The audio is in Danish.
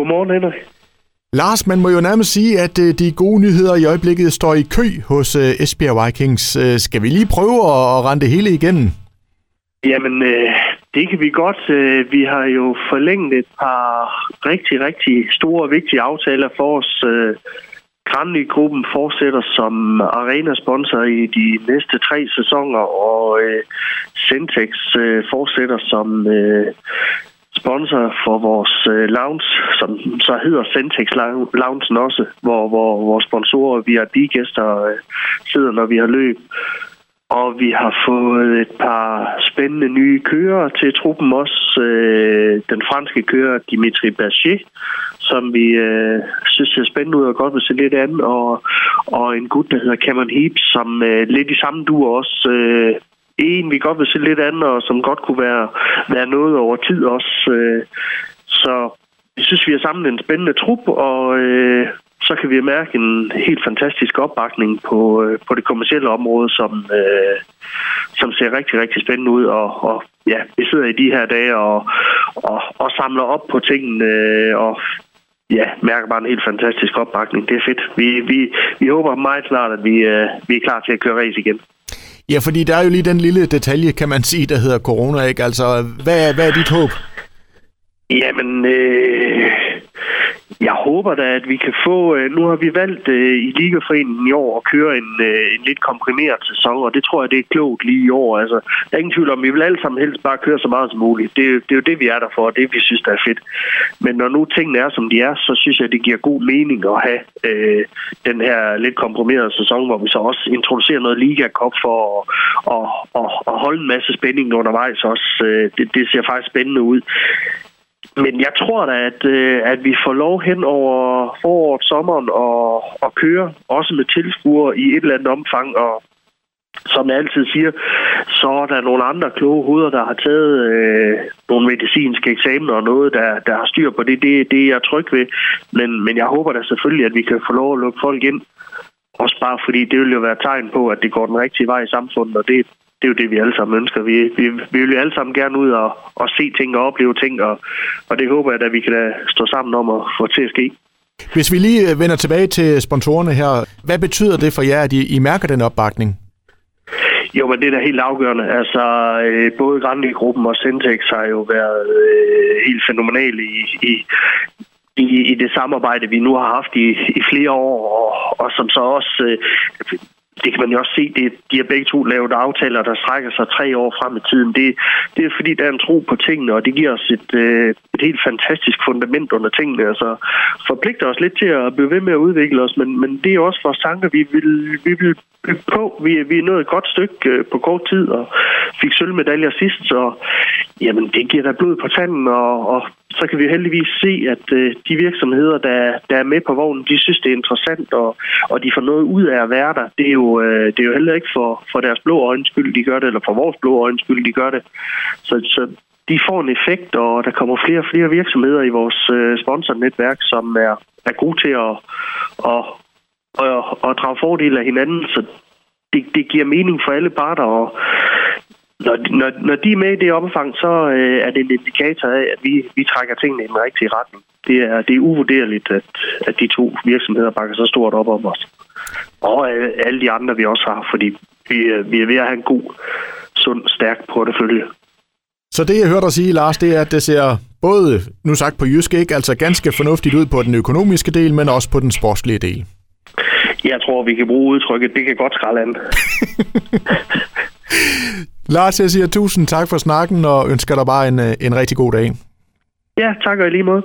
Godmorgen, Henrik. Lars, man må jo nærmest sige, at øh, de gode nyheder i øjeblikket står i kø hos øh, Esbjerg Vikings. Øh, skal vi lige prøve at rende det hele igennem? Jamen, øh, det kan vi godt. Vi har jo forlænget et par rigtig, rigtig store og vigtige aftaler for os. Granly-gruppen fortsætter som arena-sponsor i de næste tre sæsoner, og øh, øh, fortsætter som øh, sponsor for vores øh, lounge, som så hedder Centex Lounge også, hvor, hvor vores sponsorer, vi har gæster øh, sidder, når vi har løb. Og vi har fået et par spændende nye kører til truppen også. Øh, den franske kører Dimitri Berger, som vi øh, synes ser spændende ud og godt vil se lidt an. Og, og en gut, der hedder Cameron Heap, som øh, lidt i samme duer også øh, en, vi godt vil se lidt andet, og som godt kunne være, være noget over tid også. Øh, så jeg synes, vi har samlet en spændende trup, og øh, så kan vi mærke en helt fantastisk opbakning på, øh, på det kommercielle område, som, øh, som ser rigtig, rigtig spændende ud. Og, og ja, vi sidder i de her dage og, og, og samler op på tingene, øh, og ja, mærker bare en helt fantastisk opbakning. Det er fedt. Vi, vi, vi håber meget snart, at vi, øh, vi er klar til at køre race igen. Ja, fordi der er jo lige den lille detalje, kan man sige, der hedder corona, ikke? Altså, hvad, hvad er dit håb? Jamen, øh, jeg håber da, at vi kan få... Øh, nu har vi valgt øh, i Ligaforeningen i år at køre en, øh, en lidt komprimeret sæson, og det tror jeg, det er klogt lige i år. Altså, der er ingen tvivl om, vi vil alle sammen helst bare køre så meget som muligt. Det, det er jo det, vi er der for, og det vi synes, der er fedt. Men når nu tingene er, som de er, så synes jeg, det giver god mening at have øh, den her lidt komprimerede sæson, hvor vi så også introducerer noget Liga Cup for at, at, at, at holde en masse spænding undervejs også. Øh, det, det ser faktisk spændende ud. Men jeg tror da, at, øh, at vi får lov hen over foråret, sommeren og, og køre, også med tilskuere i et eller andet omfang. Og som jeg altid siger, så er der nogle andre kloge hoveder, der har taget øh, nogle medicinske eksamener og noget, der, der har styr på det. Det, det er jeg tryg ved. Men, men jeg håber da selvfølgelig, at vi kan få lov at lukke folk ind. Også bare fordi det vil jo være tegn på, at det går den rigtige vej i samfundet, og det, det er jo det, vi alle sammen ønsker. Vi, vi, vi vil jo alle sammen gerne ud og, og se ting og opleve ting, og, og det håber jeg, at vi kan da stå sammen om at få til at ske. Hvis vi lige øh, vender tilbage til sponsorerne her, hvad betyder det for jer, at I, I mærker den opbakning? Jo, men det er da helt afgørende. Altså, øh, både Grandi-gruppen og Centex har jo været øh, helt fænomenale i, i, i, i det samarbejde, vi nu har haft i, i flere år, og, og som så også øh, det kan man jo også se, det, de har begge to lavet aftaler, der strækker sig tre år frem i tiden. Det, det er fordi, der er en tro på tingene, og det giver os et, øh, et helt fantastisk fundament under tingene. Altså forpligter os lidt til at blive ved med at udvikle os, men, men det er også vores tanker, vi vil, vi vil bygge på. Vi, vi er nået et godt stykke øh, på kort tid, og fik sølvmedaljer sidst, så jamen, det giver da blod på tanden, og, og så kan vi heldigvis se, at øh, de virksomheder, der, der er med på vognen, de synes, det er interessant, og, og de får noget ud af at være der. Det er jo, øh, det er jo heller ikke for, for deres blå øjens skyld, de gør det, eller for vores blå øjens skyld, de gør det. Så, så de får en effekt, og der kommer flere og flere virksomheder i vores øh, sponsornetværk, som er, er gode til at, at, at, at, at drage fordel af hinanden. Så det, det giver mening for alle parter, og når, når, når de er med i det omfang, så øh, er det en indikator af, at vi, vi trækker tingene i den rigtige retning. Det er, det er uvurderligt, at, at de to virksomheder bakker så stort op om os. Og øh, alle de andre, vi også har, fordi vi, øh, vi er ved at have en god, sund, stærk portefølje. Så det, jeg hørte dig sige, Lars, det er, at det ser både, nu sagt på jysk, ikke, altså ganske fornuftigt ud på den økonomiske del, men også på den sportslige del. Jeg tror, vi kan bruge udtrykket, det kan godt skralde an. Lars, jeg siger tusind tak for snakken og ønsker dig bare en, øh, en rigtig god dag. Ja, tak og i lige måde.